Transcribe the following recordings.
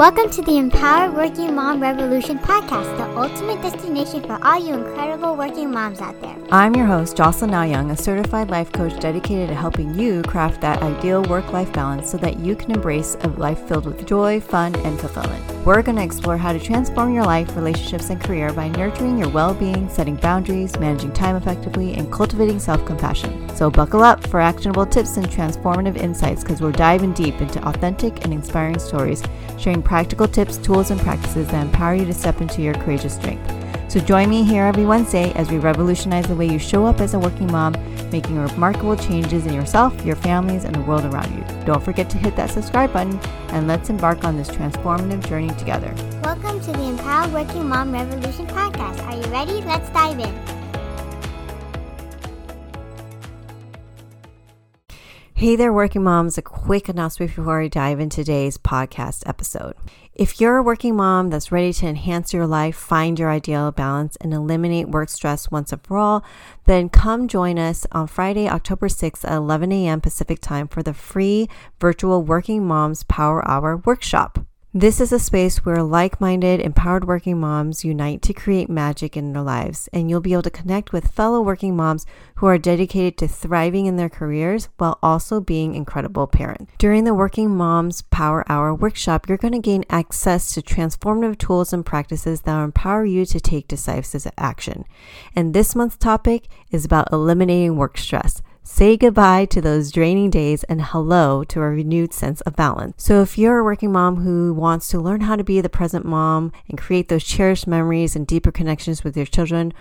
Welcome to the Empowered Working Mom Revolution podcast, the ultimate destination for all you incredible working moms out there. I'm your host, Jocelyn Auyeung, a certified life coach dedicated to helping you craft that ideal work life balance so that you can embrace a life filled with joy, fun, and fulfillment. We're going to explore how to transform your life, relationships, and career by nurturing your well being, setting boundaries, managing time effectively, and cultivating self compassion. So, buckle up for actionable tips and transformative insights because we're diving deep into authentic and inspiring stories, sharing practical tips, tools, and practices that empower you to step into your courageous strength. So join me here every Wednesday as we revolutionize the way you show up as a working mom, making remarkable changes in yourself, your families, and the world around you. Don't forget to hit that subscribe button and let's embark on this transformative journey together. Welcome to the Empowered Working Mom Revolution podcast. Are you ready? Let's dive in. Hey there, working moms. A quick announcement before I dive into today's podcast episode. If you're a working mom that's ready to enhance your life, find your ideal balance, and eliminate work stress once and for all, then come join us on Friday, October 6th at 11 a.m. Pacific time for the free virtual Working Moms Power Hour workshop. This is a space where like minded, empowered working moms unite to create magic in their lives, and you'll be able to connect with fellow working moms who are dedicated to thriving in their careers while also being incredible parents. During the Working Moms Power Hour workshop, you're going to gain access to transformative tools and practices that will empower you to take decisive action. And this month's topic is about eliminating work stress. Say goodbye to those draining days and hello to a renewed sense of balance. So, if you're a working mom who wants to learn how to be the present mom and create those cherished memories and deeper connections with your children,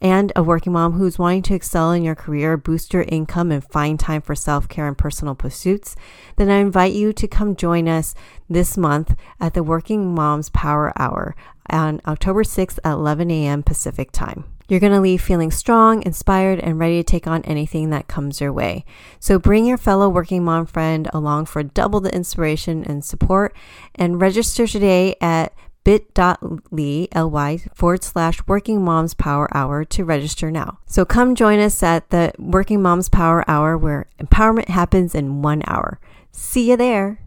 and a working mom who's wanting to excel in your career, boost your income, and find time for self care and personal pursuits, then I invite you to come join us this month at the Working Moms Power Hour on October 6th at 11 a.m. Pacific Time. You're going to leave feeling strong, inspired, and ready to take on anything that comes your way. So bring your fellow working mom friend along for double the inspiration and support and register today at bit.ly ly forward slash working moms power hour to register now. So come join us at the Working Moms Power Hour where empowerment happens in one hour. See you there.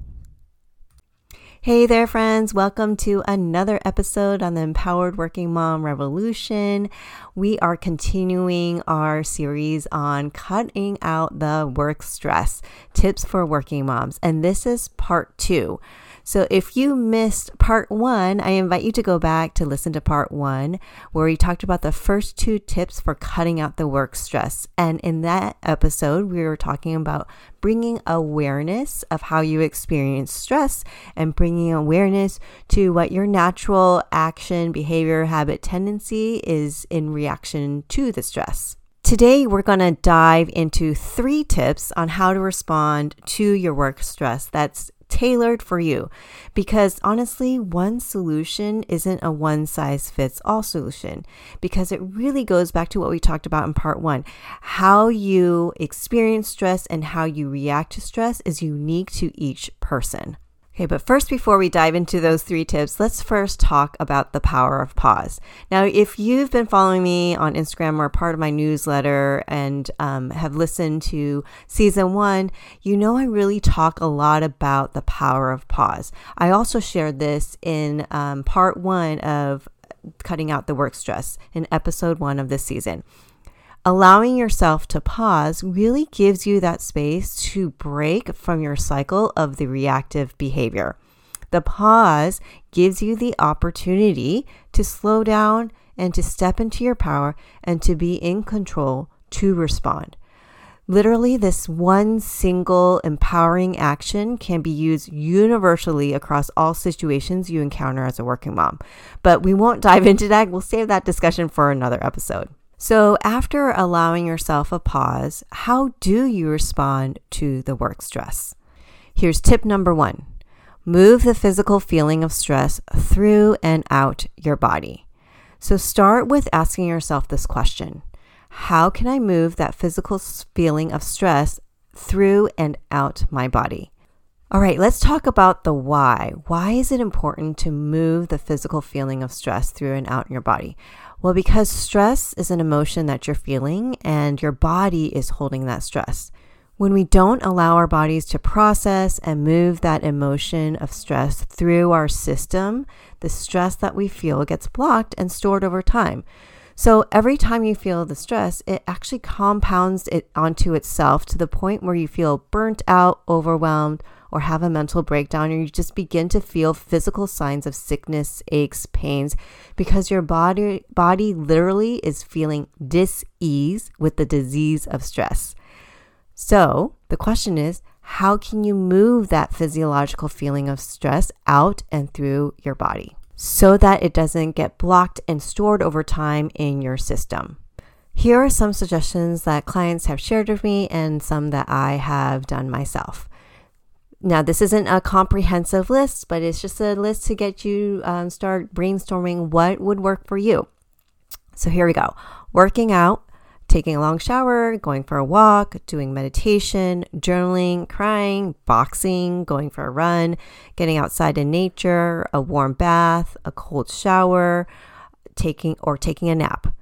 Hey there, friends. Welcome to another episode on the Empowered Working Mom Revolution. We are continuing our series on cutting out the work stress tips for working moms, and this is part two. So if you missed part one, I invite you to go back to listen to part one, where we talked about the first two tips for cutting out the work stress. And in that episode, we were talking about bringing awareness of how you experience stress and bringing awareness to what your natural action, behavior, habit, tendency is in reaction to the stress. Today, we're going to dive into three tips on how to respond to your work stress that's tailored for you. Because honestly, one solution isn't a one size fits all solution because it really goes back to what we talked about in part one. How you experience stress and how you react to stress is unique to each person. Okay, but first, before we dive into those three tips, let's first talk about the power of pause. Now, if you've been following me on Instagram or part of my newsletter and um, have listened to season one, you know I really talk a lot about the power of pause. I also shared this in um, part one of cutting out the work stress in episode one of this season allowing yourself to pause really gives you that space to break from your cycle of the reactive behavior. The pause gives you the opportunity to slow down and to step into your power and to be in control to respond. Literally, this one single empowering action can be used universally across all situations you encounter as a working mom. But we won't dive into that. We'll save that discussion for another episode. So, after allowing yourself a pause, how do you respond to the work stress? Here's tip number one move the physical feeling of stress through and out your body. So, start with asking yourself this question How can I move that physical feeling of stress through and out my body? All right, let's talk about the why. Why is it important to move the physical feeling of stress through and out in your body? Well, because stress is an emotion that you're feeling and your body is holding that stress. When we don't allow our bodies to process and move that emotion of stress through our system, the stress that we feel gets blocked and stored over time. So every time you feel the stress, it actually compounds it onto itself to the point where you feel burnt out, overwhelmed, or have a mental breakdown, or you just begin to feel physical signs of sickness, aches, pains, because your body body literally is feeling dis-ease with the disease of stress. So the question is, how can you move that physiological feeling of stress out and through your body so that it doesn't get blocked and stored over time in your system? Here are some suggestions that clients have shared with me and some that I have done myself. Now, this isn't a comprehensive list, but it's just a list to get you um, start brainstorming what would work for you. So here we go. Working out, taking a long shower, going for a walk, doing meditation, journaling, crying, boxing, going for a run, getting outside in nature, a warm bath, a cold shower, taking or taking a nap.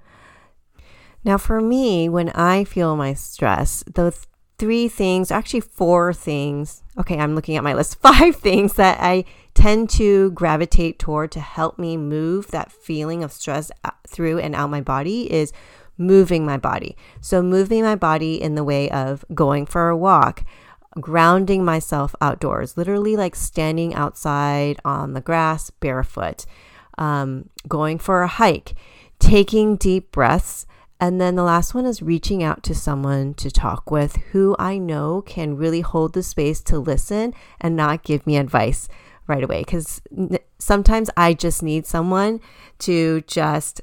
Now for me, when I feel my stress, those three things, actually four things. Okay, I'm looking at my list. Five things that I tend to gravitate toward to help me move that feeling of stress uh, through and out my body is moving my body. So, moving my body in the way of going for a walk, grounding myself outdoors, literally like standing outside on the grass barefoot, um, going for a hike, taking deep breaths. And then the last one is reaching out to someone to talk with who I know can really hold the space to listen and not give me advice right away. Because sometimes I just need someone to just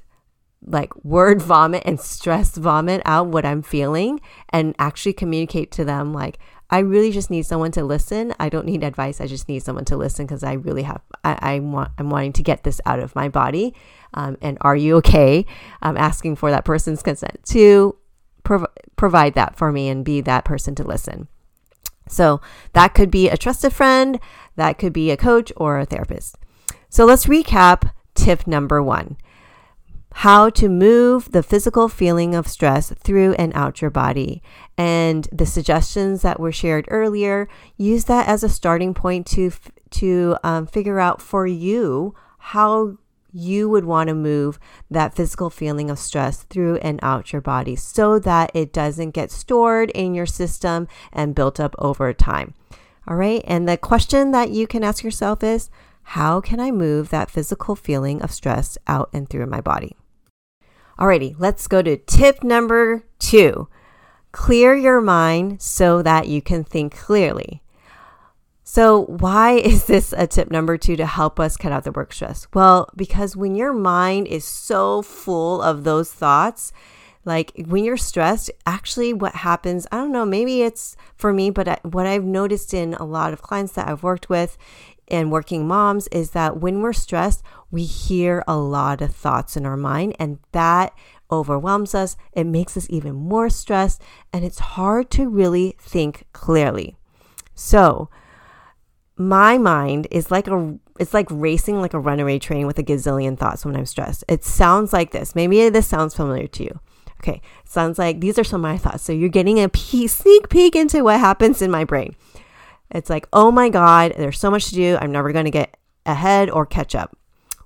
like word vomit and stress vomit out what I'm feeling and actually communicate to them like I really just need someone to listen. I don't need advice. I just need someone to listen because I really have I, I, want I'm wanting to get this out of my body. Um, and are you okay? I'm asking for that person's consent to prov- provide that for me and be that person to listen. So that could be a trusted friend, that could be a coach or a therapist. So let's recap tip number one how to move the physical feeling of stress through and out your body. And the suggestions that were shared earlier, use that as a starting point to to um, figure out for you how you would want to move that physical feeling of stress through and out your body so that it doesn't get stored in your system and built up over time. All right. And the question that you can ask yourself is how can I move that physical feeling of stress out and through my body? Alrighty, let's go to tip number two. Clear your mind so that you can think clearly. So, why is this a tip number two to help us cut out the work stress? Well, because when your mind is so full of those thoughts, like when you're stressed, actually, what happens, I don't know, maybe it's for me, but what I've noticed in a lot of clients that I've worked with and working moms is that when we're stressed, we hear a lot of thoughts in our mind, and that overwhelms us. It makes us even more stressed, and it's hard to really think clearly. So, my mind is like a it's like racing like a runaway train with a gazillion thoughts when I'm stressed. It sounds like this. Maybe this sounds familiar to you. Okay, sounds like these are some of my thoughts. So you're getting a sneak peek into what happens in my brain. It's like, oh my God, there's so much to do. I'm never going to get ahead or catch up.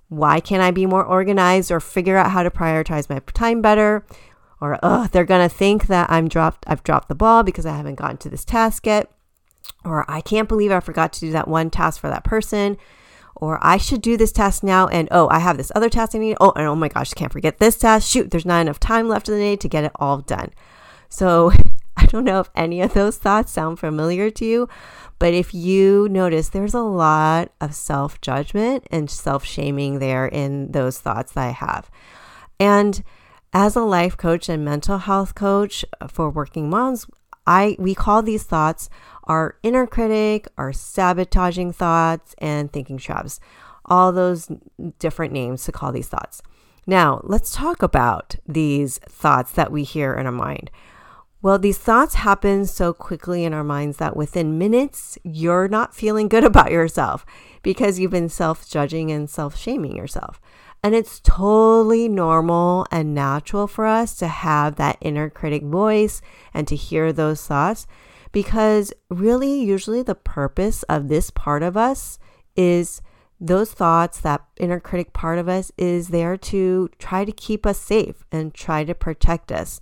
Why can't I be more organized or figure out how to prioritize my time better? Or, oh, they're going to think that I'm dropped, I've dropped the ball because I haven't gotten to this task yet. Or I can't believe I forgot to do that one task for that person. Or I should do this task now. And oh, I have this other task I need. Oh, and oh my gosh, can't forget this task. Shoot, there's not enough time left in the day to get it all done. So I don't know if any of those thoughts sound familiar to you, but if you notice, there's a lot of self judgment and self shaming there in those thoughts that I have. And as a life coach and mental health coach for working moms, I we call these thoughts our inner critic, our sabotaging thoughts, and thinking traps. All those different names to call these thoughts. Now, let's talk about these thoughts that we hear in our mind. Well, these thoughts happen so quickly in our minds that within minutes, you're not feeling good about yourself because you've been self judging and self shaming yourself. And it's totally normal and natural for us to have that inner critic voice and to hear those thoughts because really, usually, the purpose of this part of us is those thoughts, that inner critic part of us is there to try to keep us safe and try to protect us.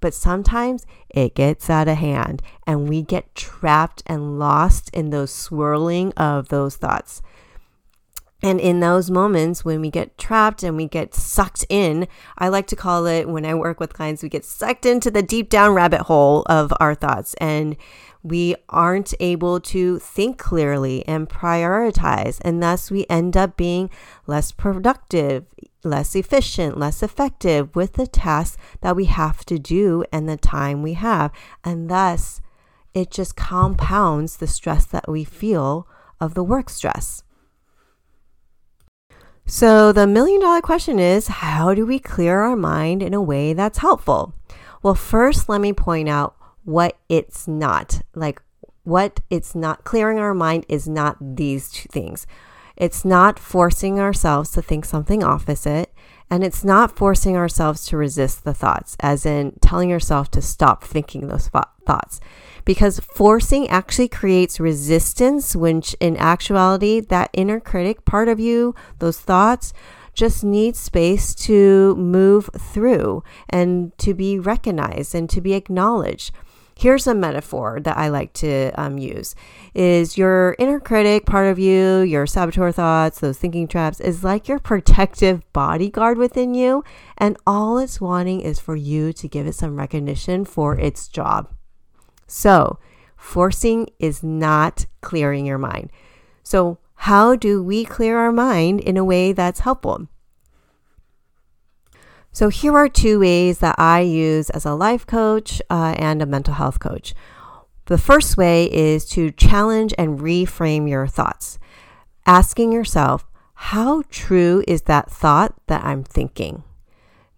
But sometimes it gets out of hand and we get trapped and lost in those swirling of those thoughts. And in those moments when we get trapped and we get sucked in, I like to call it when I work with clients, we get sucked into the deep down rabbit hole of our thoughts and we aren't able to think clearly and prioritize. And thus we end up being less productive, less efficient, less effective with the tasks that we have to do and the time we have. And thus it just compounds the stress that we feel of the work stress. So, the million dollar question is how do we clear our mind in a way that's helpful? Well, first, let me point out what it's not. Like, what it's not, clearing our mind is not these two things. It's not forcing ourselves to think something opposite, and it's not forcing ourselves to resist the thoughts, as in telling yourself to stop thinking those thoughts because forcing actually creates resistance, which in actuality, that inner critic part of you, those thoughts, just need space to move through and to be recognized and to be acknowledged. Here's a metaphor that I like to um, use is your inner critic part of you, your saboteur thoughts, those thinking traps is like your protective bodyguard within you. And all it's wanting is for you to give it some recognition for its job. So, forcing is not clearing your mind. So, how do we clear our mind in a way that's helpful? So, here are two ways that I use as a life coach uh, and a mental health coach. The first way is to challenge and reframe your thoughts, asking yourself, how true is that thought that I'm thinking?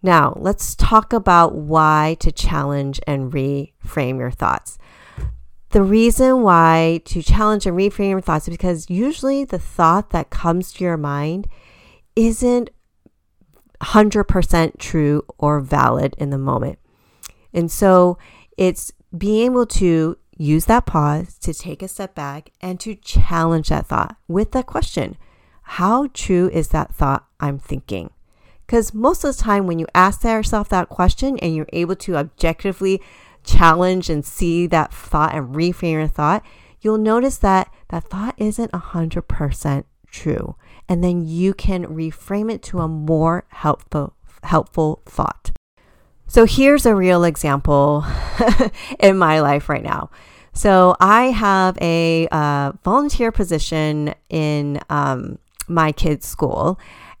Now, let's talk about why to challenge and reframe your thoughts. The reason why to challenge and reframe your thoughts is because usually the thought that comes to your mind isn't 100% true or valid in the moment. And so it's being able to use that pause to take a step back and to challenge that thought with the question How true is that thought I'm thinking? Because most of the time, when you ask yourself that question and you're able to objectively challenge and see that thought and reframe your thought, you'll notice that that thought isn't 100% true. And then you can reframe it to a more helpful, helpful thought. So here's a real example in my life right now. So I have a uh, volunteer position in um, my kids' school,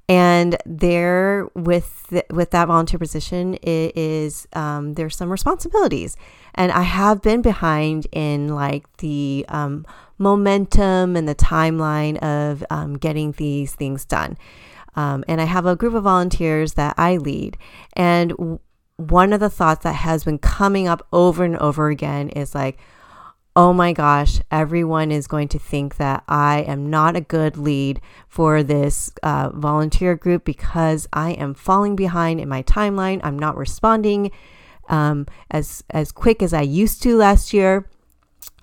and there with the, with that volunteer position it is um, there's some responsibilities. And i have been behind in like the um, momentum and the timeline of um, getting these things done. Um, and i have a group of volunteers that i lead. And w- one of the thoughts that has been coming up over and over again is like oh my gosh, everyone is going to think that I am not a good lead for this uh, volunteer group because I am falling behind in my timeline. I'm not responding um, as as quick as I used to last year,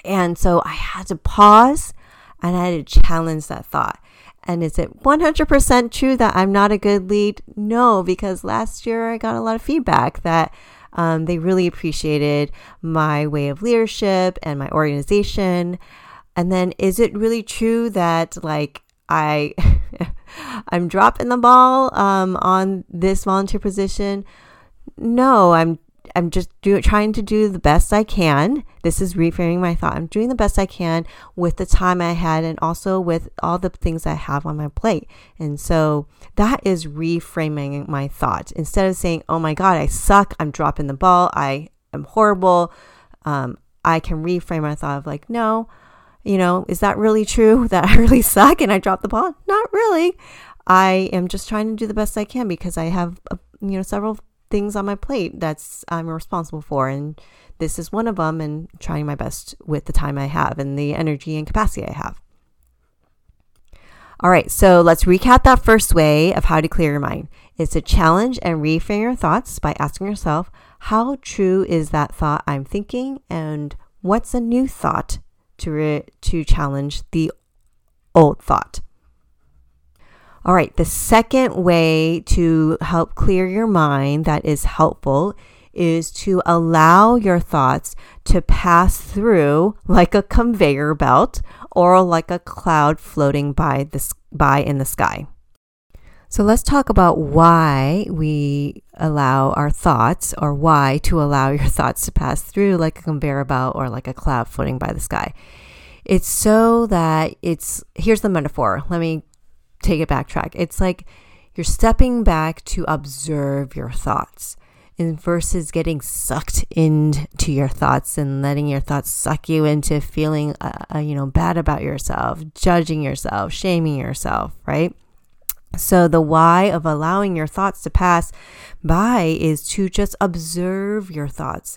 and so I had to pause and I had to challenge that thought. And is it 100% true that I'm not a good lead? No, because last year I got a lot of feedback that um, they really appreciated my way of leadership and my organization. And then, is it really true that like I I'm dropping the ball um, on this volunteer position? No, I'm I'm just do, trying to do the best I can. This is reframing my thought. I'm doing the best I can with the time I had and also with all the things I have on my plate. And so that is reframing my thought. Instead of saying, oh my God, I suck, I'm dropping the ball, I am horrible, um, I can reframe my thought of like, no, you know, is that really true that I really suck and I dropped the ball? Not really. I am just trying to do the best I can because I have, uh, you know, several things on my plate that's I'm responsible for and this is one of them and trying my best with the time I have and the energy and capacity I have. All right, so let's recap that first way of how to clear your mind. It's to challenge and reframe your thoughts by asking yourself, how true is that thought I'm thinking and What's a new thought to, re- to challenge the old thought? All right, the second way to help clear your mind that is helpful is to allow your thoughts to pass through like a conveyor belt or like a cloud floating by the by in the sky. So let's talk about why we allow our thoughts or why to allow your thoughts to pass through like a conveyor belt or like a cloud floating by the sky. It's so that it's here's the metaphor. Let me take it backtrack. It's like you're stepping back to observe your thoughts and versus getting sucked into your thoughts and letting your thoughts suck you into feeling uh, uh, you know bad about yourself, judging yourself, shaming yourself, right? So, the why of allowing your thoughts to pass by is to just observe your thoughts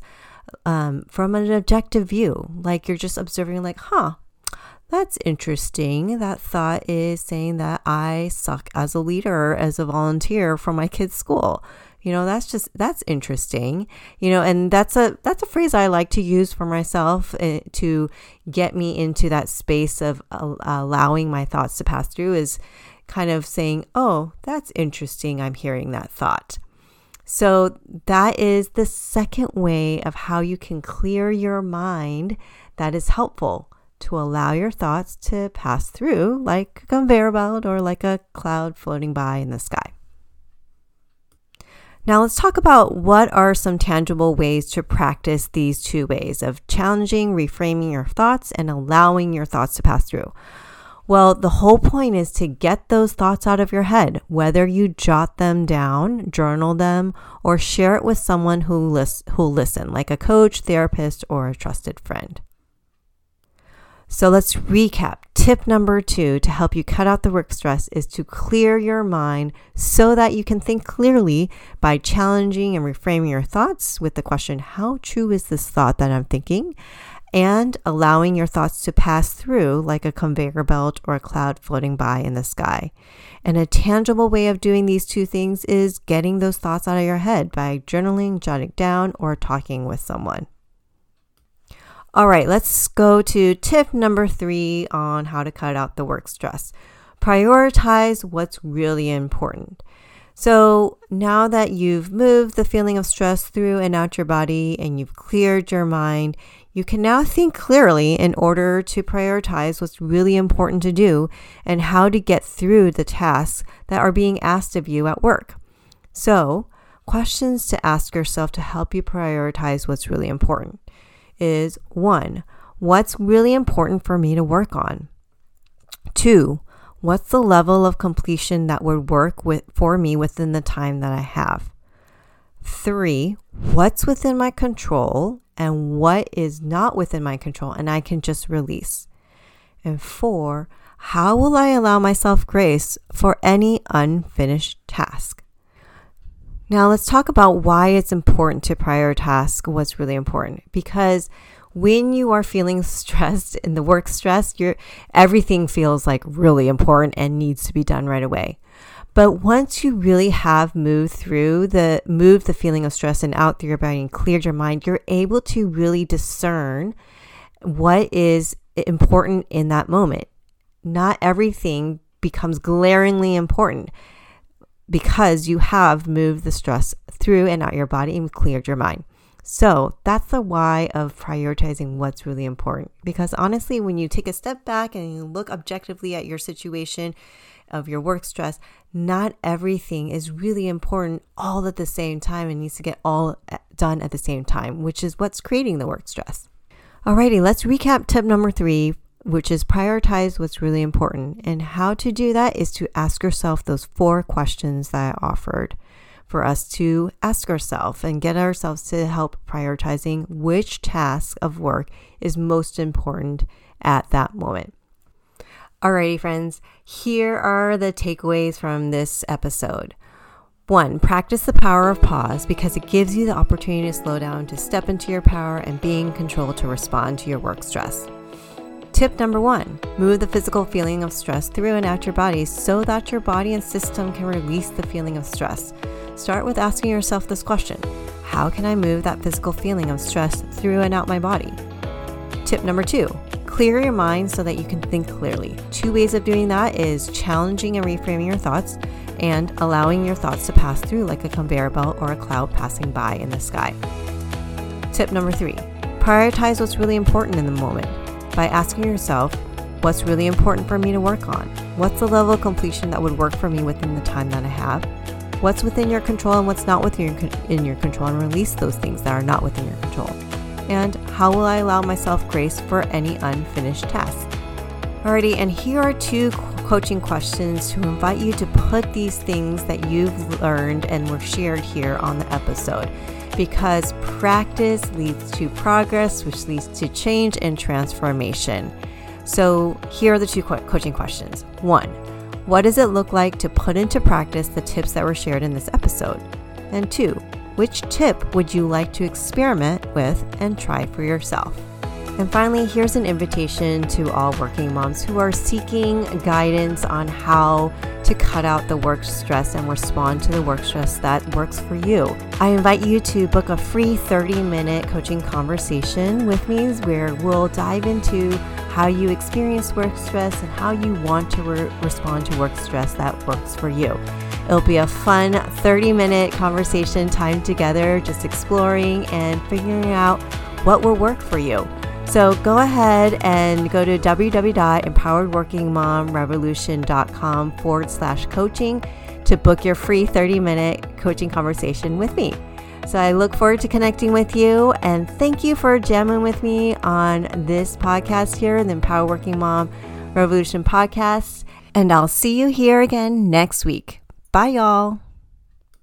um, from an objective view. Like you're just observing, like, huh, that's interesting. That thought is saying that I suck as a leader, as a volunteer for my kids' school. You know, that's just that's interesting. You know, and that's a that's a phrase I like to use for myself uh, to get me into that space of allowing my thoughts to pass through is kind of saying, "Oh, that's interesting. I'm hearing that thought." So, that is the second way of how you can clear your mind that is helpful to allow your thoughts to pass through like a conveyor belt or like a cloud floating by in the sky. Now, let's talk about what are some tangible ways to practice these two ways of challenging, reframing your thoughts, and allowing your thoughts to pass through. Well, the whole point is to get those thoughts out of your head, whether you jot them down, journal them, or share it with someone who lis- who'll listen, like a coach, therapist, or a trusted friend. So let's recap. Tip number two to help you cut out the work stress is to clear your mind so that you can think clearly by challenging and reframing your thoughts with the question, How true is this thought that I'm thinking? and allowing your thoughts to pass through like a conveyor belt or a cloud floating by in the sky. And a tangible way of doing these two things is getting those thoughts out of your head by journaling, jotting down, or talking with someone. All right, let's go to tip number three on how to cut out the work stress. Prioritize what's really important. So now that you've moved the feeling of stress through and out your body and you've cleared your mind, you can now think clearly in order to prioritize what's really important to do and how to get through the tasks that are being asked of you at work. So, questions to ask yourself to help you prioritize what's really important is one, what's really important for me to work on? Two, what's the level of completion that would work with for me within the time that I have? Three, what's within my control and what is not within my control and I can just release? And four, how will I allow myself grace for any unfinished task? Now, let's talk about why it's important to prioritize what's really important. Because when you are feeling stressed in the work stress, you everything feels like really important and needs to be done right away. But once you really have moved through the moved the feeling of stress and out through your body and cleared your mind, you're able to really discern what is important in that moment. Not everything becomes glaringly important because you have moved the stress through and out your body and cleared your mind. So that's the why of prioritizing what's really important. Because honestly, when you take a step back and you look objectively at your situation of your work stress, not everything is really important all at the same time and needs to get all uh, done at the same time, which is what's creating the work stress. Alrighty, let's recap tip number three which is prioritize what's really important. And how to do that is to ask yourself those four questions that I offered for us to ask ourselves and get ourselves to help prioritizing which task of work is most important at that moment. Alrighty, friends, here are the takeaways from this episode. One, practice the power of pause because it gives you the opportunity to slow down, to step into your power, and be in control to respond to your work stress. Tip number one move the physical feeling of stress through and out your body so that your body and system can release the feeling of stress. Start with asking yourself this question How can I move that physical feeling of stress through and out my body? Tip number two clear your mind so that you can think clearly. Two ways of doing that is challenging and reframing your thoughts and allowing your thoughts to pass through like a conveyor belt or a cloud passing by in the sky. Tip number three prioritize what's really important in the moment by asking yourself, what's really important for me to work on? What's the level of completion that would work for me within the time that I have? What's within your control and what's not within your, in your control, and release those things that are not within your control. And how will I allow myself grace for any unfinished tasks? Alrighty, and here are two coaching questions to invite you to put these things that you've learned and were shared here on the episode because practice leads to progress, which leads to change and transformation. So, here are the two coaching questions. One, what does it look like to put into practice the tips that were shared in this episode? And two, which tip would you like to experiment with and try for yourself? And finally, here's an invitation to all working moms who are seeking guidance on how to cut out the work stress and respond to the work stress that works for you. I invite you to book a free 30 minute coaching conversation with me where we'll dive into how you experience work stress and how you want to re- respond to work stress that works for you. It'll be a fun 30 minute conversation time together, just exploring and figuring out what will work for you. So go ahead and go to www.empoweredworkingmomrevolution.com forward slash coaching to book your free 30 minute coaching conversation with me. So I look forward to connecting with you and thank you for jamming with me on this podcast here, the Empower Working Mom Revolution podcast. And I'll see you here again next week. Bye, y'all.